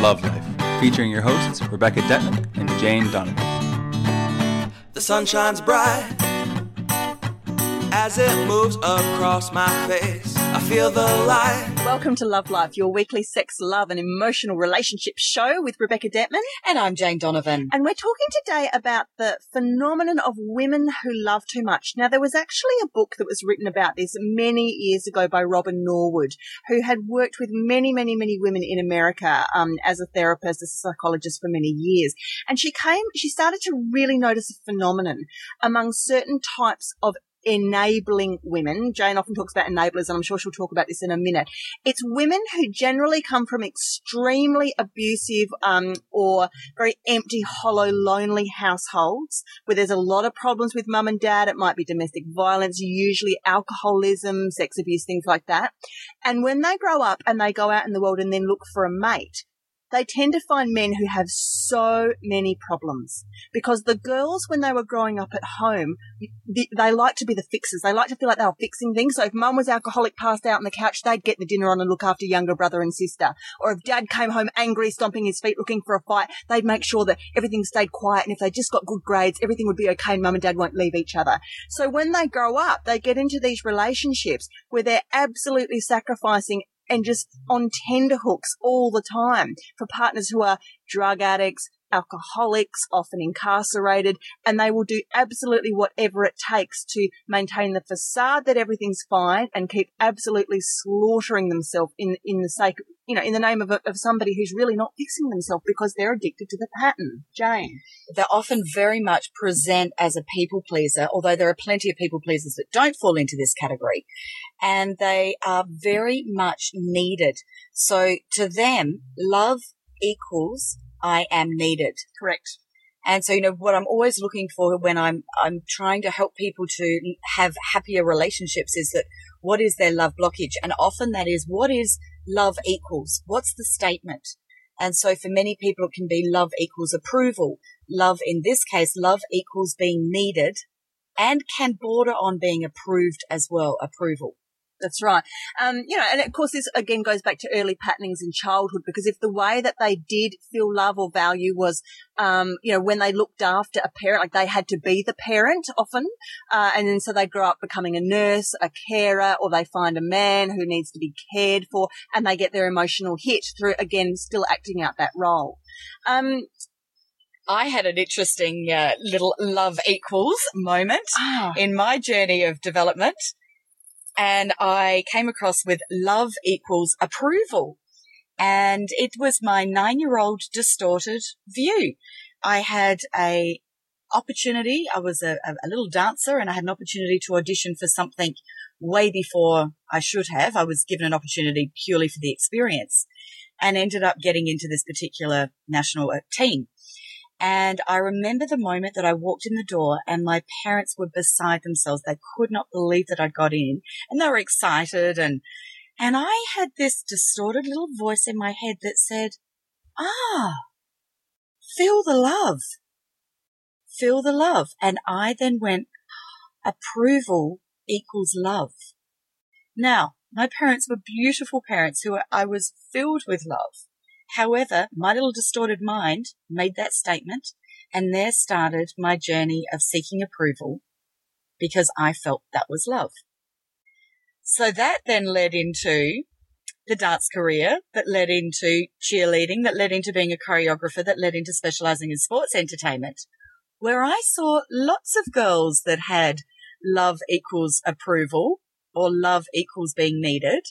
Love Life, featuring your hosts Rebecca Detman and Jane Donovan. The sun shines bright as it moves across my face. I feel the light. Welcome to Love Life, your weekly sex, love, and emotional relationship show with Rebecca Detman. And I'm Jane Donovan. And we're talking today about the phenomenon of women who love too much. Now, there was actually a book that was written about this many years ago by Robin Norwood, who had worked with many, many, many women in America um, as a therapist, as a psychologist for many years. And she came, she started to really notice a phenomenon among certain types of enabling women. Jane often talks about enablers, and I'm sure she'll talk about this in a minute. It's women who generally come from extremely abusive um, or very empty, hollow, lonely households where there's a lot of problems with mum and dad. It might be domestic violence, usually alcoholism, sex abuse, things like that. And when they grow up and they go out in the world and then look for a mate, they tend to find men who have so many problems because the girls, when they were growing up at home, they like to be the fixers. They like to feel like they were fixing things. So if mum was alcoholic, passed out on the couch, they'd get the dinner on and look after younger brother and sister. Or if dad came home angry, stomping his feet, looking for a fight, they'd make sure that everything stayed quiet. And if they just got good grades, everything would be okay and mum and dad won't leave each other. So when they grow up, they get into these relationships where they're absolutely sacrificing and just on tender hooks all the time for partners who are drug addicts, alcoholics, often incarcerated, and they will do absolutely whatever it takes to maintain the facade that everything's fine and keep absolutely slaughtering themselves in, in the sake, you know, in the name of, a, of somebody who's really not fixing themselves because they're addicted to the pattern. Jane. They often very much present as a people pleaser, although there are plenty of people pleasers that don't fall into this category. And they are very much needed. So to them, love equals I am needed. Correct. And so, you know, what I'm always looking for when I'm, I'm trying to help people to have happier relationships is that what is their love blockage? And often that is what is love equals? What's the statement? And so for many people, it can be love equals approval. Love, in this case, love equals being needed and can border on being approved as well, approval. That's right. Um, you know, and of course, this again goes back to early patternings in childhood because if the way that they did feel love or value was, um, you know, when they looked after a parent, like they had to be the parent often, uh, and then so they grow up becoming a nurse, a carer, or they find a man who needs to be cared for, and they get their emotional hit through again still acting out that role. Um, I had an interesting uh, little love equals moment oh. in my journey of development and I came across with love equals approval. And it was my nine year old distorted view. I had a opportunity. I was a, a, little dancer and I had an opportunity to audition for something way before I should have. I was given an opportunity purely for the experience and ended up getting into this particular national uh, team. And I remember the moment that I walked in the door and my parents were beside themselves. They could not believe that I'd got in and they were excited. And, and I had this distorted little voice in my head that said, ah, feel the love, feel the love. And I then went, approval equals love. Now, my parents were beautiful parents who I was filled with love. However, my little distorted mind made that statement and there started my journey of seeking approval because I felt that was love. So that then led into the dance career that led into cheerleading, that led into being a choreographer, that led into specializing in sports entertainment, where I saw lots of girls that had love equals approval or love equals being needed.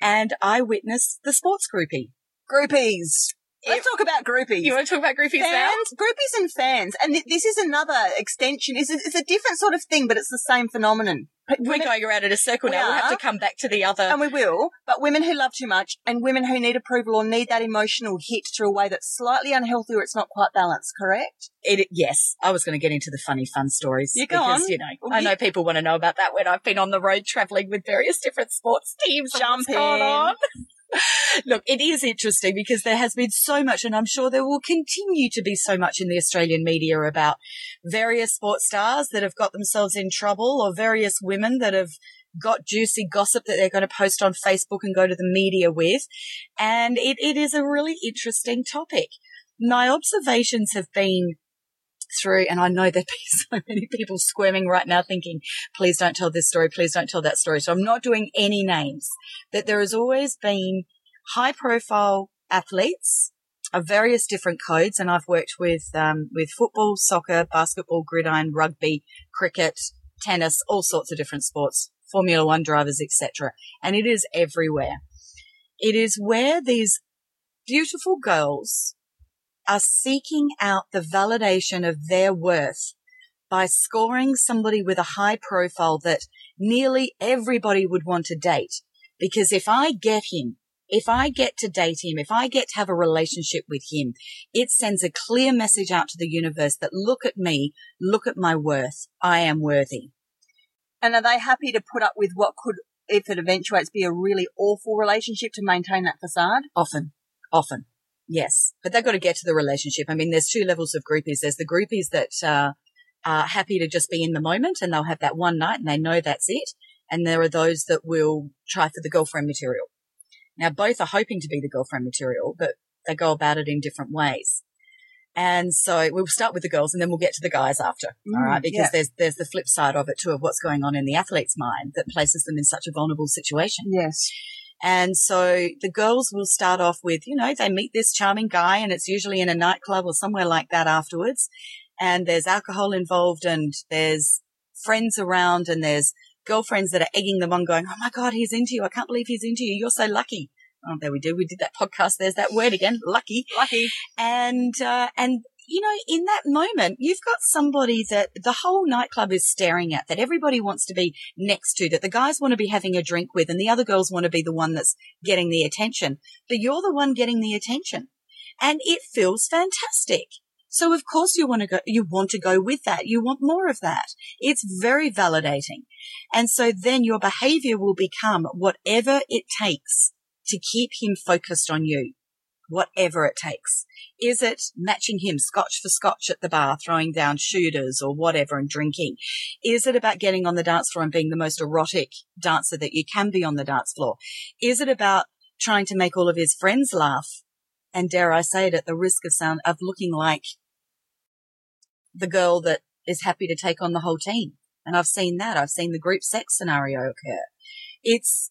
And I witnessed the sports groupie Groupies. Let's talk about groupies. You want to talk about groupies fans, now? Groupies and fans. And th- this is another extension. It's a, it's a different sort of thing, but it's the same phenomenon. We're going around in a circle we now. We'll have to come back to the other. And we will. But women who love too much and women who need approval or need that emotional hit through a way that's slightly unhealthy or it's not quite balanced, correct? It, yes. I was going to get into the funny, fun stories. You go because, on. you know, well, I know people want to know about that when I've been on the road traveling with various different sports teams. Jump in. Look, it is interesting because there has been so much, and I'm sure there will continue to be so much in the Australian media about various sports stars that have got themselves in trouble or various women that have got juicy gossip that they're going to post on Facebook and go to the media with. And it, it is a really interesting topic. My observations have been through, and I know there'd be so many people squirming right now thinking, please don't tell this story, please don't tell that story. So I'm not doing any names, but there has always been high profile athletes of various different codes, and I've worked with um, with football, soccer, basketball, gridiron, rugby, cricket, tennis, all sorts of different sports, Formula One drivers, etc. And it is everywhere. It is where these beautiful girls are seeking out the validation of their worth by scoring somebody with a high profile that nearly everybody would want to date. Because if I get him, if I get to date him, if I get to have a relationship with him, it sends a clear message out to the universe that look at me, look at my worth. I am worthy. And are they happy to put up with what could, if it eventuates, be a really awful relationship to maintain that facade? Often, often. Yes. But they've got to get to the relationship. I mean, there's two levels of groupies. There's the groupies that uh, are happy to just be in the moment and they'll have that one night and they know that's it. And there are those that will try for the girlfriend material. Now, both are hoping to be the girlfriend material, but they go about it in different ways. And so we'll start with the girls and then we'll get to the guys after. Mm, all right. Because yeah. there's, there's the flip side of it too of what's going on in the athlete's mind that places them in such a vulnerable situation. Yes. And so the girls will start off with, you know, they meet this charming guy and it's usually in a nightclub or somewhere like that afterwards. And there's alcohol involved and there's friends around and there's girlfriends that are egging them on going, Oh my God, he's into you. I can't believe he's into you. You're so lucky. Oh, there we do. We did that podcast. There's that word again. Lucky. Lucky. And, uh, and you know, in that moment, you've got somebody that the whole nightclub is staring at, that everybody wants to be next to, that the guys want to be having a drink with, and the other girls want to be the one that's getting the attention. But you're the one getting the attention. And it feels fantastic. So of course you want to go, you want to go with that. You want more of that. It's very validating. And so then your behavior will become whatever it takes to keep him focused on you, whatever it takes. Is it matching him scotch for scotch at the bar, throwing down shooters or whatever and drinking? Is it about getting on the dance floor and being the most erotic dancer that you can be on the dance floor? Is it about trying to make all of his friends laugh? And dare I say it at the risk of sound of looking like the girl that is happy to take on the whole team. And I've seen that. I've seen the group sex scenario occur. It's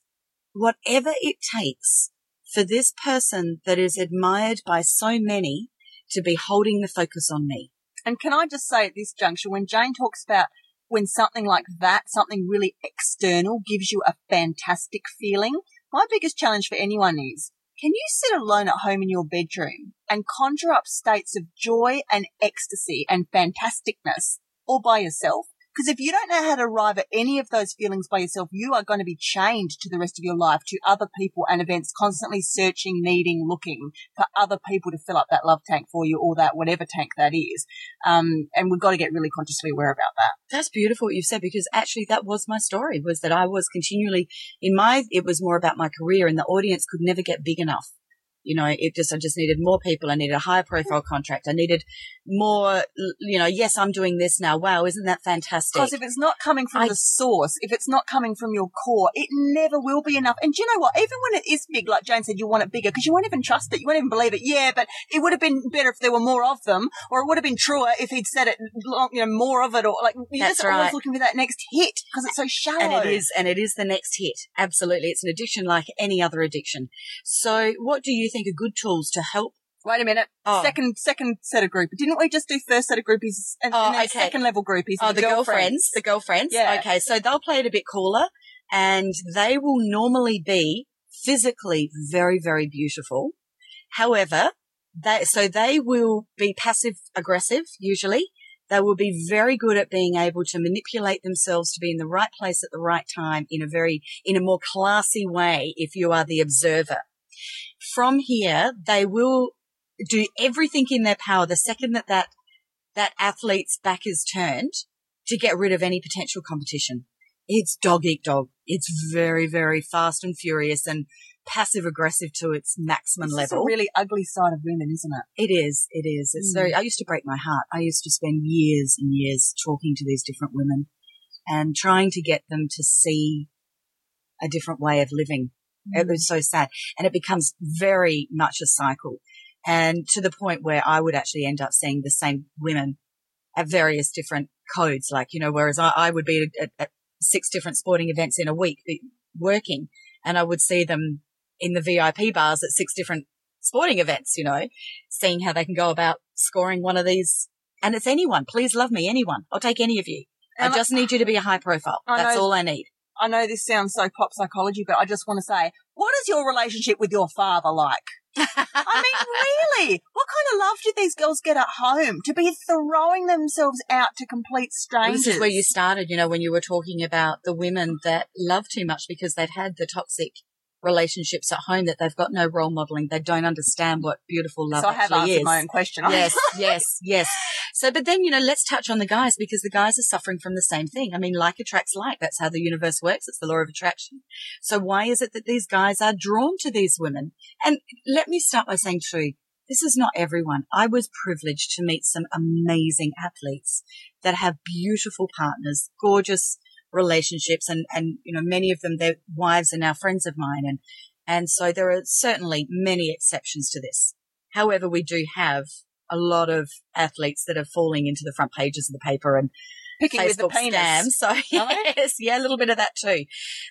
whatever it takes for this person that is admired by so many to be holding the focus on me. And can I just say at this juncture, when Jane talks about when something like that, something really external gives you a fantastic feeling, my biggest challenge for anyone is can you sit alone at home in your bedroom and conjure up states of joy and ecstasy and fantasticness all by yourself? Because if you don't know how to arrive at any of those feelings by yourself, you are going to be chained to the rest of your life to other people and events, constantly searching, needing, looking for other people to fill up that love tank for you or that whatever tank that is. Um, and we've got to get really consciously aware about that. That's beautiful what you've said because actually that was my story was that I was continually in my, it was more about my career and the audience could never get big enough you know, it just, I just needed more people. I needed a higher profile contract. I needed more, you know, yes, I'm doing this now. Wow. Isn't that fantastic? Because if it's not coming from I, the source, if it's not coming from your core, it never will be enough. And do you know what? Even when it is big, like Jane said, you want it bigger because you won't even trust it. You won't even believe it. Yeah, but it would have been better if there were more of them or it would have been truer if he'd said it, you know, more of it or like, you're That's just right. always looking for that next hit because it's so shallow. And it is, and it is the next hit. Absolutely. It's an addiction like any other addiction. So what do you think are good tools to help Wait a minute. Oh. Second, second set of groupies. Didn't we just do first set of groupies and, oh, and okay. second level groupies? Oh, the, the girlfriends. girlfriends. The girlfriends. Yeah. Okay. So they'll play it a bit cooler and they will normally be physically very, very beautiful. However, they, so they will be passive aggressive usually. They will be very good at being able to manipulate themselves to be in the right place at the right time in a very, in a more classy way if you are the observer. From here, they will do everything in their power the second that that, that athlete's back is turned to get rid of any potential competition. It's dog eat dog. It's very, very fast and furious and passive aggressive to its maximum this level. It's a really ugly side of women, isn't it? It is. It is. It's mm. very, I used to break my heart. I used to spend years and years talking to these different women and trying to get them to see a different way of living. It was so sad. And it becomes very much a cycle. And to the point where I would actually end up seeing the same women at various different codes. Like, you know, whereas I, I would be at, at, six different sporting events in a week eh, working and I would see them in the VIP bars at six different sporting events, you know, seeing how they can go about scoring one of these. And it's anyone. Please love me, anyone. I'll take any of you. I just need you to be a high profile. That's all I need. I know this sounds so pop psychology, but I just want to say, what is your relationship with your father like? I mean, really? What kind of love did these girls get at home to be throwing themselves out to complete strangers? This is where you started, you know, when you were talking about the women that love too much because they've had the toxic relationships at home that they've got no role modeling. They don't understand what beautiful love so I have answered is. my own question. yes, yes, yes. So, but then, you know, let's touch on the guys because the guys are suffering from the same thing. I mean, like attracts like. That's how the universe works. It's the law of attraction. So why is it that these guys are drawn to these women? And let me start by saying too, this is not everyone. I was privileged to meet some amazing athletes that have beautiful partners, gorgeous relationships and, and, you know, many of them, their wives are now friends of mine. And, and so there are certainly many exceptions to this. However, we do have a lot of athletes that are falling into the front pages of the paper and Picking with the penis. So yes, yeah, a little bit of that too.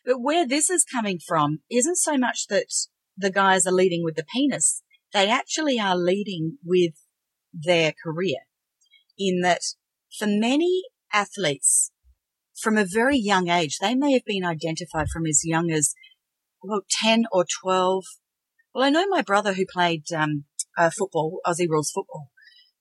But where this is coming from isn't so much that the guys are leading with the penis. They actually are leading with their career in that for many athletes from a very young age, they may have been identified from as young as well, 10 or 12. Well, I know my brother who played, um, uh, football, Aussie rules football,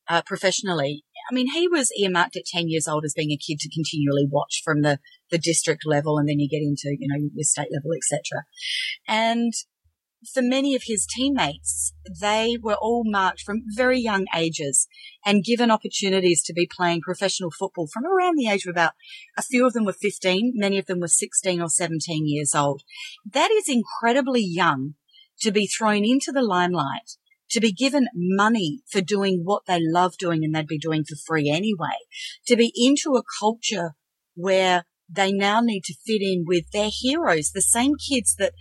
uh, professionally. I mean, he was earmarked at 10 years old as being a kid to continually watch from the, the district level and then you get into, you know, your state level, etc. And for many of his teammates, they were all marked from very young ages and given opportunities to be playing professional football from around the age of about a few of them were 15, many of them were 16 or 17 years old. That is incredibly young to be thrown into the limelight, to be given money for doing what they love doing and they'd be doing for free anyway, to be into a culture where they now need to fit in with their heroes, the same kids that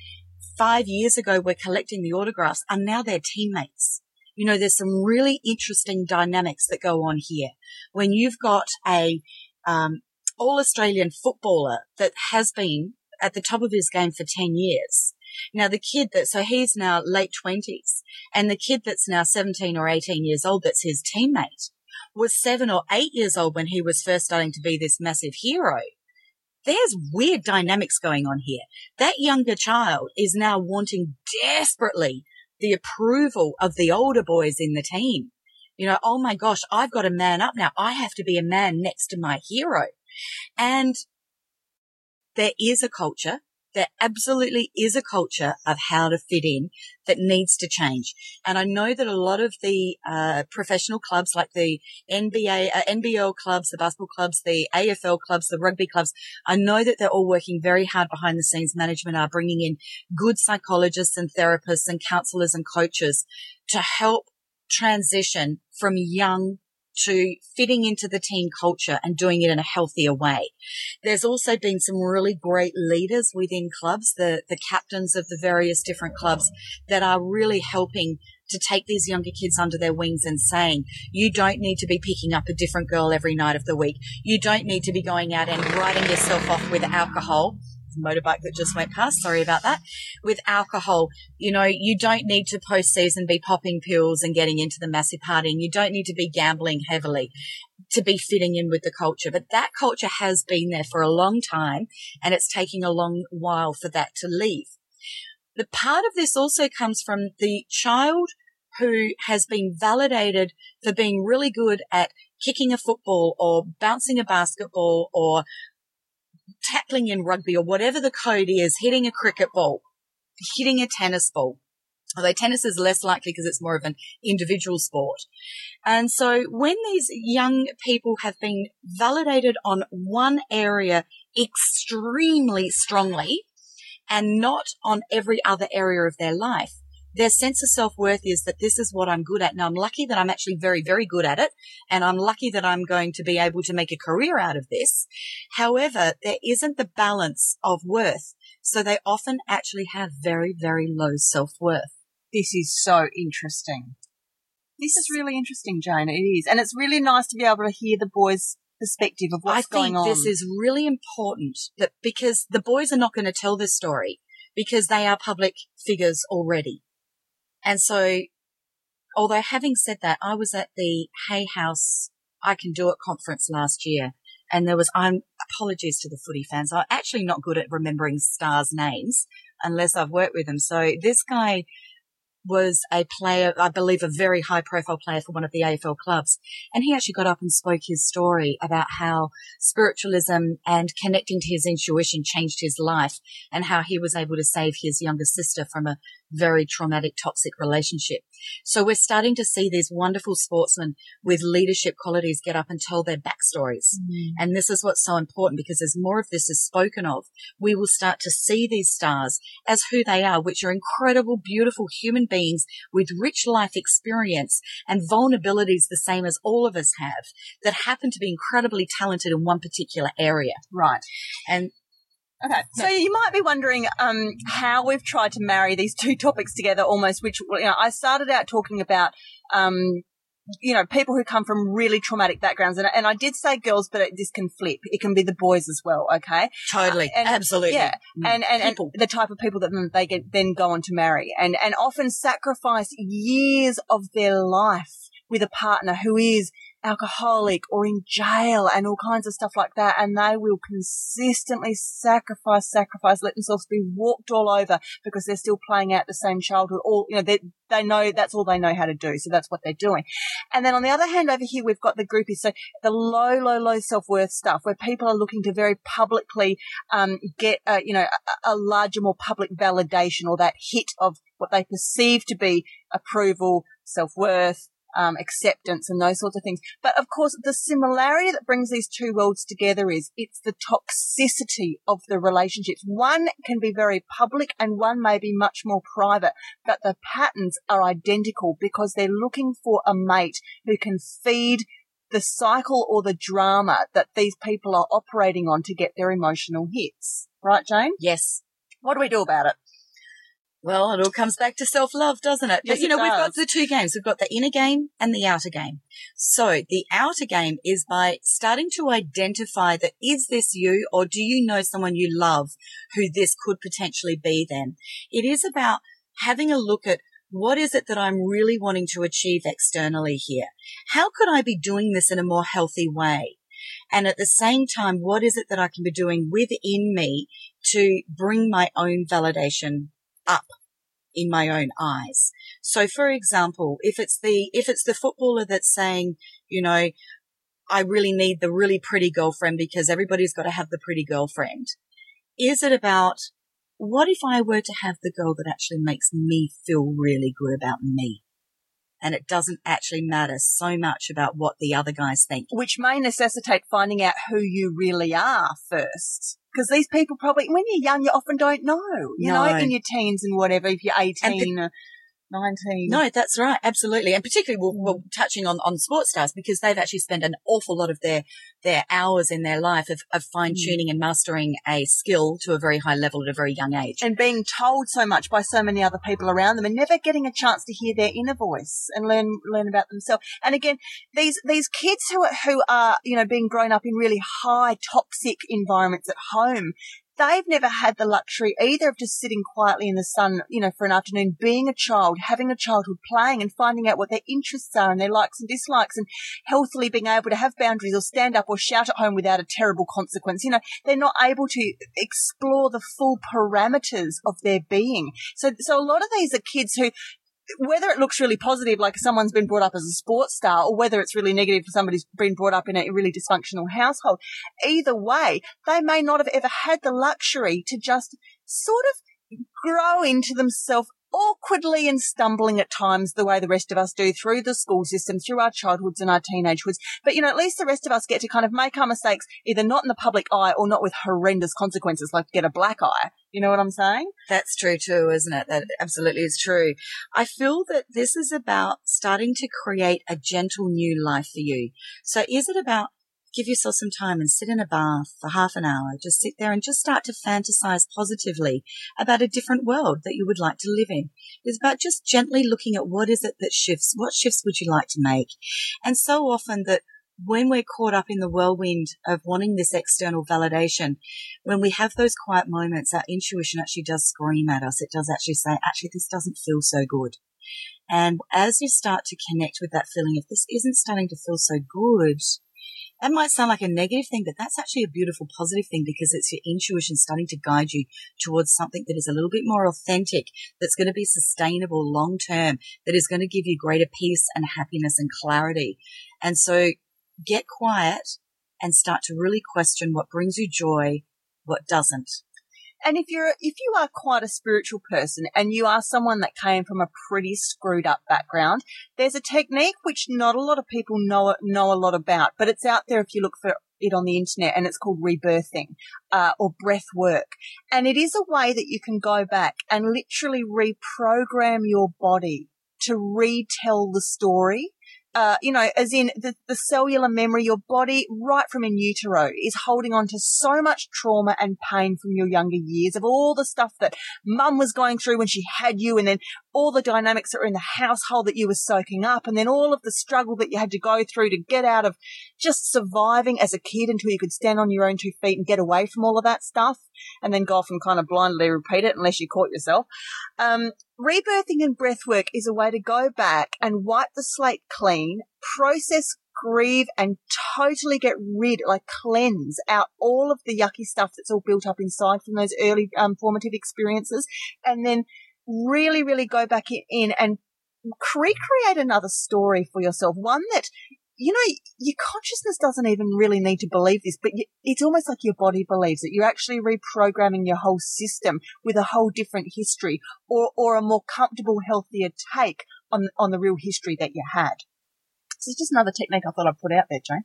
five years ago were collecting the autographs are now their teammates. You know, there's some really interesting dynamics that go on here. When you've got a um, all Australian footballer that has been at the top of his game for 10 years. Now the kid that, so he's now late twenties and the kid that's now 17 or 18 years old, that's his teammate was seven or eight years old when he was first starting to be this massive hero. There's weird dynamics going on here. That younger child is now wanting desperately the approval of the older boys in the team. You know, oh my gosh, I've got to man up now. I have to be a man next to my hero. And there is a culture. There absolutely is a culture of how to fit in that needs to change. And I know that a lot of the uh, professional clubs like the NBA, uh, NBL clubs, the basketball clubs, the AFL clubs, the rugby clubs, I know that they're all working very hard behind the scenes. Management are bringing in good psychologists and therapists and counselors and coaches to help transition from young to fitting into the team culture and doing it in a healthier way. There's also been some really great leaders within clubs, the, the captains of the various different clubs that are really helping to take these younger kids under their wings and saying, you don't need to be picking up a different girl every night of the week. You don't need to be going out and writing yourself off with alcohol. Motorbike that just went past. Sorry about that. With alcohol, you know, you don't need to post season be popping pills and getting into the massive partying. You don't need to be gambling heavily to be fitting in with the culture. But that culture has been there for a long time and it's taking a long while for that to leave. The part of this also comes from the child who has been validated for being really good at kicking a football or bouncing a basketball or tackling in rugby or whatever the code is, hitting a cricket ball, hitting a tennis ball. Although tennis is less likely because it's more of an individual sport. And so when these young people have been validated on one area extremely strongly and not on every other area of their life, Their sense of self worth is that this is what I'm good at. Now I'm lucky that I'm actually very, very good at it. And I'm lucky that I'm going to be able to make a career out of this. However, there isn't the balance of worth. So they often actually have very, very low self worth. This is so interesting. This is really interesting, Jane. It is. And it's really nice to be able to hear the boys' perspective of what's I going think on. this is really important that because the boys are not going to tell this story because they are public figures already. And so, although having said that, I was at the Hay House I Can Do It conference last year and there was, I'm apologies to the footy fans. I'm actually not good at remembering stars names unless I've worked with them. So this guy was a player, I believe a very high profile player for one of the AFL clubs. And he actually got up and spoke his story about how spiritualism and connecting to his intuition changed his life and how he was able to save his younger sister from a very traumatic, toxic relationship. So we're starting to see these wonderful sportsmen with leadership qualities get up and tell their backstories. Mm-hmm. And this is what's so important because as more of this is spoken of, we will start to see these stars as who they are, which are incredible, beautiful human beings with rich life experience and vulnerabilities the same as all of us have that happen to be incredibly talented in one particular area. right. And Okay. So you might be wondering um, how we've tried to marry these two topics together almost, which, you know, I started out talking about, um, you know, people who come from really traumatic backgrounds. And, and I did say girls, but it, this can flip. It can be the boys as well. Okay. totally, and- absolutely. Yeah. Mm. And, and, and the type of people that they get, then go on to marry and, and often sacrifice years of their life with a partner who is alcoholic or in jail and all kinds of stuff like that. And they will consistently sacrifice, sacrifice, let themselves be walked all over because they're still playing out the same childhood. All, you know, they, they know that's all they know how to do. So that's what they're doing. And then on the other hand, over here, we've got the groupies. So the low, low, low self-worth stuff where people are looking to very publicly, um, get, uh, you know, a, a larger, more public validation or that hit of what they perceive to be approval, self-worth, um, acceptance and those sorts of things. But of course, the similarity that brings these two worlds together is it's the toxicity of the relationships. One can be very public and one may be much more private, but the patterns are identical because they're looking for a mate who can feed the cycle or the drama that these people are operating on to get their emotional hits. Right, Jane? Yes. What do we do about it? Well, it all comes back to self love, doesn't it? Yes, but you it know, we've got the two games. We've got the inner game and the outer game. So the outer game is by starting to identify that is this you or do you know someone you love who this could potentially be then? It is about having a look at what is it that I'm really wanting to achieve externally here? How could I be doing this in a more healthy way? And at the same time, what is it that I can be doing within me to bring my own validation up in my own eyes. So for example, if it's the, if it's the footballer that's saying, you know, I really need the really pretty girlfriend because everybody's got to have the pretty girlfriend. Is it about what if I were to have the girl that actually makes me feel really good about me? And it doesn't actually matter so much about what the other guys think. which may necessitate finding out who you really are first. Because these people probably, when you're young, you often don't know. You know, No. in your teens and whatever, if you're 18 or 19. No, that's right. Absolutely. And particularly we're, we're touching on, on sports stars because they've actually spent an awful lot of their, their hours in their life of, of mm. fine tuning and mastering a skill to a very high level at a very young age. And being told so much by so many other people around them and never getting a chance to hear their inner voice and learn, learn about themselves. And again, these, these kids who are, who are, you know, being grown up in really high toxic environments at home, they've never had the luxury either of just sitting quietly in the sun, you know, for an afternoon, being a child, having a childhood, playing and finding out what their interests are and their likes and dislikes and healthily being able to have boundaries or stand up or shout at home without a terrible consequence. You know, they're not able to explore the full parameters of their being. So, so a lot of these are kids who, whether it looks really positive, like someone's been brought up as a sports star, or whether it's really negative for somebody's been brought up in a really dysfunctional household, either way, they may not have ever had the luxury to just sort of grow into themselves awkwardly and stumbling at times the way the rest of us do through the school system, through our childhoods and our teenagehoods. But, you know, at least the rest of us get to kind of make our mistakes either not in the public eye or not with horrendous consequences like get a black eye. You know what I'm saying? That's true too, isn't it? That absolutely is true. I feel that this is about starting to create a gentle new life for you. So is it about give yourself some time and sit in a bath for half an hour. Just sit there and just start to fantasize positively about a different world that you would like to live in. It's about just gently looking at what is it that shifts? What shifts would you like to make? And so often that when we're caught up in the whirlwind of wanting this external validation, when we have those quiet moments, our intuition actually does scream at us. It does actually say, actually, this doesn't feel so good. And as you start to connect with that feeling, if this isn't starting to feel so good, that might sound like a negative thing, but that's actually a beautiful positive thing because it's your intuition starting to guide you towards something that is a little bit more authentic, that's going to be sustainable long term, that is going to give you greater peace and happiness and clarity. And so get quiet and start to really question what brings you joy, what doesn't. And if you're, if you are quite a spiritual person and you are someone that came from a pretty screwed up background, there's a technique which not a lot of people know, know a lot about, but it's out there if you look for it on the internet and it's called rebirthing, uh, or breath work. And it is a way that you can go back and literally reprogram your body to retell the story uh, you know, as in the, the cellular memory, your body right from in utero is holding on to so much trauma and pain from your younger years of all the stuff that mum was going through when she had you and then all the dynamics that were in the household that you were soaking up and then all of the struggle that you had to go through to get out of just surviving as a kid until you could stand on your own two feet and get away from all of that stuff and then go off and kind of blindly repeat it unless you caught yourself. Um, rebirthing and breathwork is a way to go back and wipe the slate clean, process grieve and totally get rid, like cleanse out all of the yucky stuff that's all built up inside from those early um, formative experiences and then really, really go back in and recreate another story for yourself. One that you know, your consciousness doesn't even really need to believe this, but it's almost like your body believes it. You're actually reprogramming your whole system with a whole different history or, or a more comfortable, healthier take on, on the real history that you had. So it's just another technique I thought I'd put out there, Jane.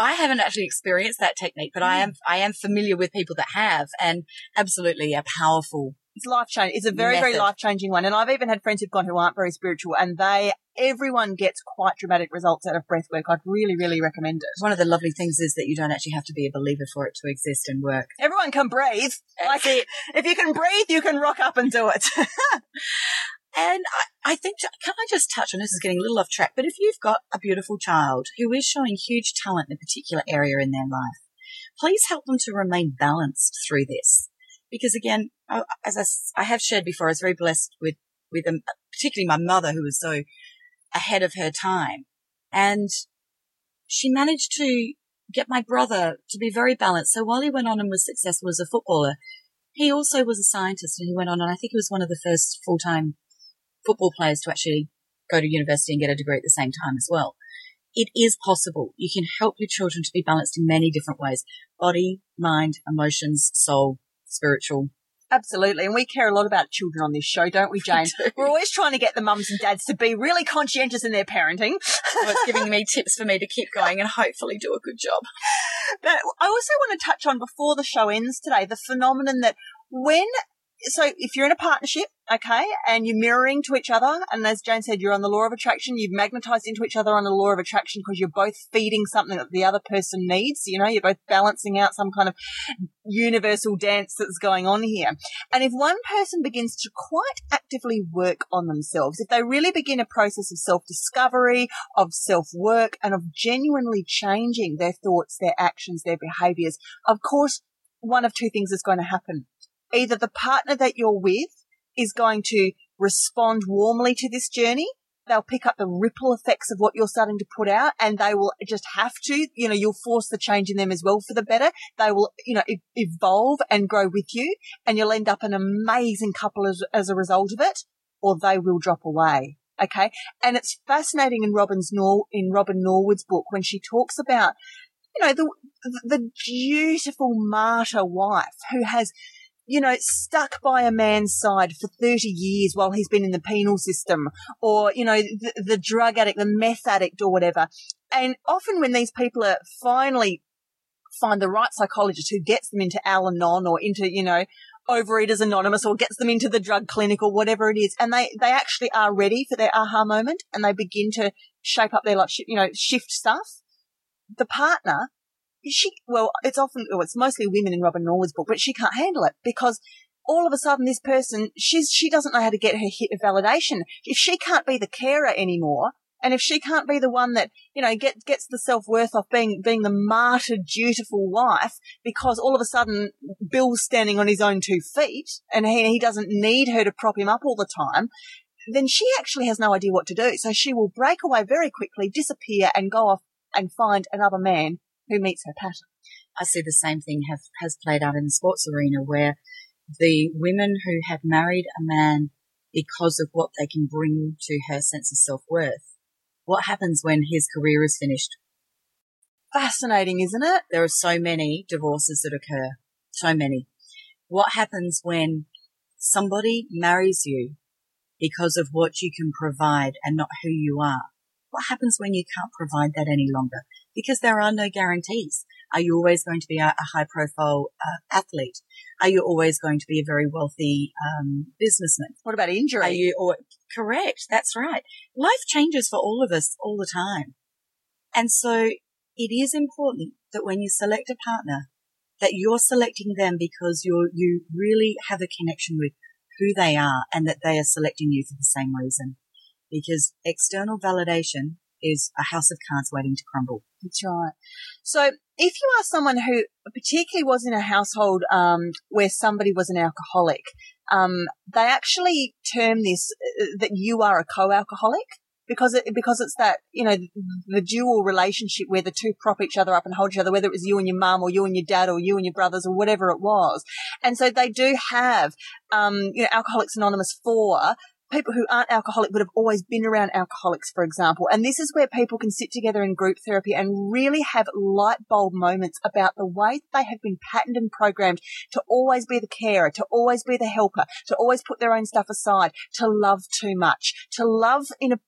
I haven't actually experienced that technique, but mm. I am I am familiar with people that have, and absolutely a powerful it's life changing. It's a very, method. very life changing one. And I've even had friends who've gone who aren't very spiritual and they, everyone gets quite dramatic results out of breath work. I'd really, really recommend it. One of the lovely things is that you don't actually have to be a believer for it to exist and work. Everyone can breathe. Like. If you can breathe, you can rock up and do it. And I, I, think, can I just touch on this is getting a little off track, but if you've got a beautiful child who is showing huge talent in a particular area in their life, please help them to remain balanced through this because again, as I, I have shared before, I was very blessed with, with um, particularly my mother who was so ahead of her time. And she managed to get my brother to be very balanced. So while he went on and was successful as a footballer, he also was a scientist and he went on and I think he was one of the first full-time football players to actually go to university and get a degree at the same time as well. It is possible. You can help your children to be balanced in many different ways. Body, mind, emotions, soul, spiritual. Absolutely. And we care a lot about children on this show, don't we, Jane? We We're always trying to get the mums and dads to be really conscientious in their parenting. well, it's giving me tips for me to keep going and hopefully do a good job. But I also want to touch on before the show ends today, the phenomenon that when so if you're in a partnership, okay, and you're mirroring to each other, and as Jane said, you're on the law of attraction, you've magnetized into each other on the law of attraction because you're both feeding something that the other person needs. You know, you're both balancing out some kind of universal dance that's going on here. And if one person begins to quite actively work on themselves, if they really begin a process of self discovery, of self work, and of genuinely changing their thoughts, their actions, their behaviors, of course, one of two things is going to happen either the partner that you're with is going to respond warmly to this journey. They'll pick up the ripple effects of what you're starting to put out and they will just have to, you know, you'll force the change in them as well for the better. They will, you know, evolve and grow with you and you'll end up an amazing couple as, as a result of it or they will drop away. Okay. And it's fascinating in Robin's Nor, in Robin Norwood's book when she talks about, you know, the, the beautiful martyr wife who has you know, stuck by a man's side for 30 years while he's been in the penal system or, you know, the, the drug addict, the meth addict or whatever. And often when these people are finally find the right psychologist who gets them into Al Anon or into, you know, Overeaters Anonymous or gets them into the drug clinic or whatever it is. And they, they actually are ready for their aha moment and they begin to shape up their life, you know, shift stuff. The partner, she, well, it's often, well, it's mostly women in Robin Norwood's book, but she can't handle it because all of a sudden this person, she's, she doesn't know how to get her hit of validation. If she can't be the carer anymore, and if she can't be the one that, you know, get, gets the self-worth off being, being the martyred, dutiful wife because all of a sudden Bill's standing on his own two feet and he, he doesn't need her to prop him up all the time, then she actually has no idea what to do. So she will break away very quickly, disappear and go off and find another man who meets her pattern. I see the same thing have, has played out in the sports arena where the women who have married a man because of what they can bring to her sense of self-worth what happens when his career is finished? Fascinating, isn't it? There are so many divorces that occur. So many. What happens when somebody marries you because of what you can provide and not who you are? What happens when you can't provide that any longer? Because there are no guarantees. Are you always going to be a, a high profile uh, athlete? Are you always going to be a very wealthy um, businessman? What about injury? Are you or, correct? That's right. Life changes for all of us all the time. And so it is important that when you select a partner, that you're selecting them because you're, you really have a connection with who they are and that they are selecting you for the same reason. Because external validation is a house of cards waiting to crumble. That's right. So if you are someone who particularly was in a household um, where somebody was an alcoholic, um, they actually term this uh, that you are a co-alcoholic because it, because it's that you know the dual relationship where the two prop each other up and hold each other, whether it was you and your mum or you and your dad or you and your brothers or whatever it was, and so they do have um, you know Alcoholics Anonymous for people who aren't alcoholic but have always been around alcoholics, for example. And this is where people can sit together in group therapy and really have light bulb moments about the way they have been patterned and programmed to always be the carer, to always be the helper, to always put their own stuff aside, to love too much, to love in a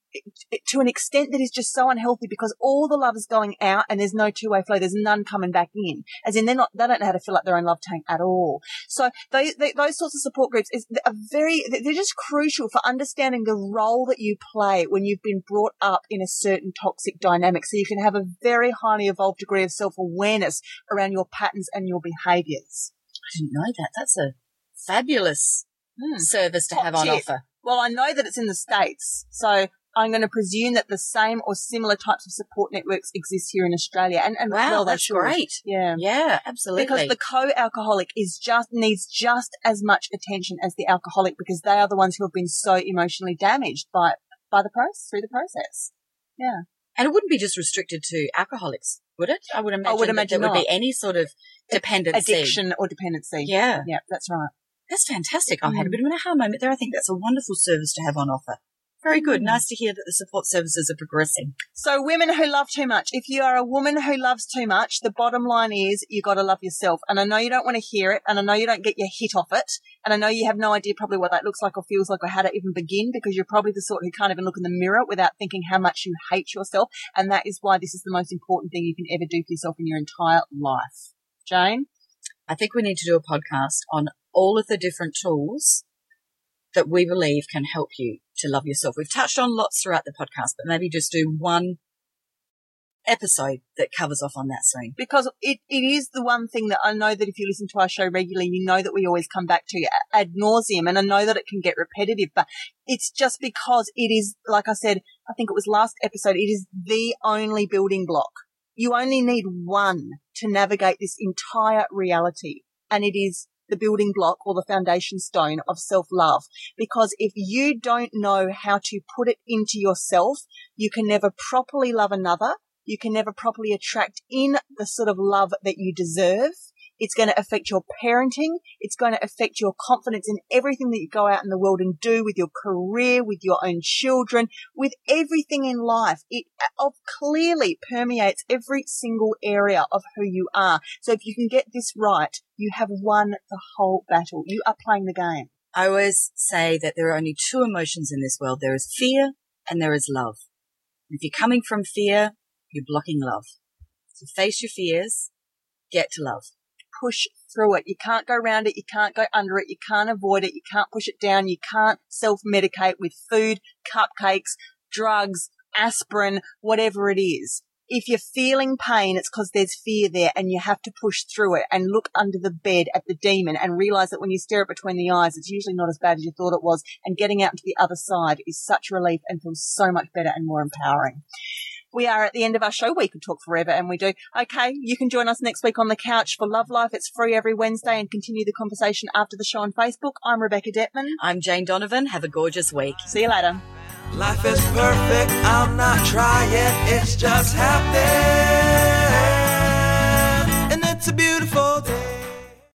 to an extent that is just so unhealthy because all the love is going out and there's no two-way flow. There's none coming back in. As in, they're not, they don't know how to fill up their own love tank at all. So those, those sorts of support groups is are very, they're just crucial for understanding the role that you play when you've been brought up in a certain toxic dynamic. So you can have a very highly evolved degree of self-awareness around your patterns and your behaviors. I didn't know that. That's a fabulous hmm. service to Top have on tip. offer. Well, I know that it's in the States. So I'm going to presume that the same or similar types of support networks exist here in Australia. And, and wow, well, that's great. Yeah. Yeah, absolutely. Because the co-alcoholic is just, needs just as much attention as the alcoholic because they are the ones who have been so emotionally damaged by, by the process, through the process. Yeah. And it wouldn't be just restricted to alcoholics, would it? I would imagine, I would imagine there would be any sort of dependency. Addiction or dependency. Yeah. Yeah, that's right. That's fantastic. I've had a mm. bit of an aha moment there. I think that's a wonderful service to have on offer. Very good. Mm. Nice to hear that the support services are progressing. So women who love too much. If you are a woman who loves too much, the bottom line is you got to love yourself. And I know you don't want to hear it and I know you don't get your hit off it. And I know you have no idea probably what that looks like or feels like or how to even begin because you're probably the sort who can't even look in the mirror without thinking how much you hate yourself. And that is why this is the most important thing you can ever do for yourself in your entire life. Jane? I think we need to do a podcast on all of the different tools that we believe can help you to love yourself. We've touched on lots throughout the podcast, but maybe just do one episode that covers off on that scene. Because it, it is the one thing that I know that if you listen to our show regularly, you know that we always come back to ad nauseum. And I know that it can get repetitive, but it's just because it is, like I said, I think it was last episode, it is the only building block. You only need one to navigate this entire reality. And it is the building block or the foundation stone of self love. Because if you don't know how to put it into yourself, you can never properly love another. You can never properly attract in the sort of love that you deserve It's going to affect your parenting. It's going to affect your confidence in everything that you go out in the world and do with your career, with your own children, with everything in life. It uh, clearly permeates every single area of who you are. So if you can get this right, you have won the whole battle. You are playing the game. I always say that there are only two emotions in this world. There is fear and there is love. If you're coming from fear, you're blocking love. So face your fears, get to love. Push through it. You can't go around it. You can't go under it. You can't avoid it. You can't push it down. You can't self-medicate with food, cupcakes, drugs, aspirin, whatever it is if you're feeling pain, it's because there's fear there and you have to push through it and look under the bed at the demon and realize that when you stare it between the eyes, it's usually not as bad as you thought it was. And getting out to the other side is such relief and feels so much better and more empowering. We are at the end of our show. We could talk forever and we do. Okay. You can join us next week on the couch for Love Life. It's free every Wednesday and continue the conversation after the show on Facebook. I'm Rebecca Detman. I'm Jane Donovan. Have a gorgeous week. See you later. Life is perfect, I'm not trying, it's just happening. And it's a beautiful day.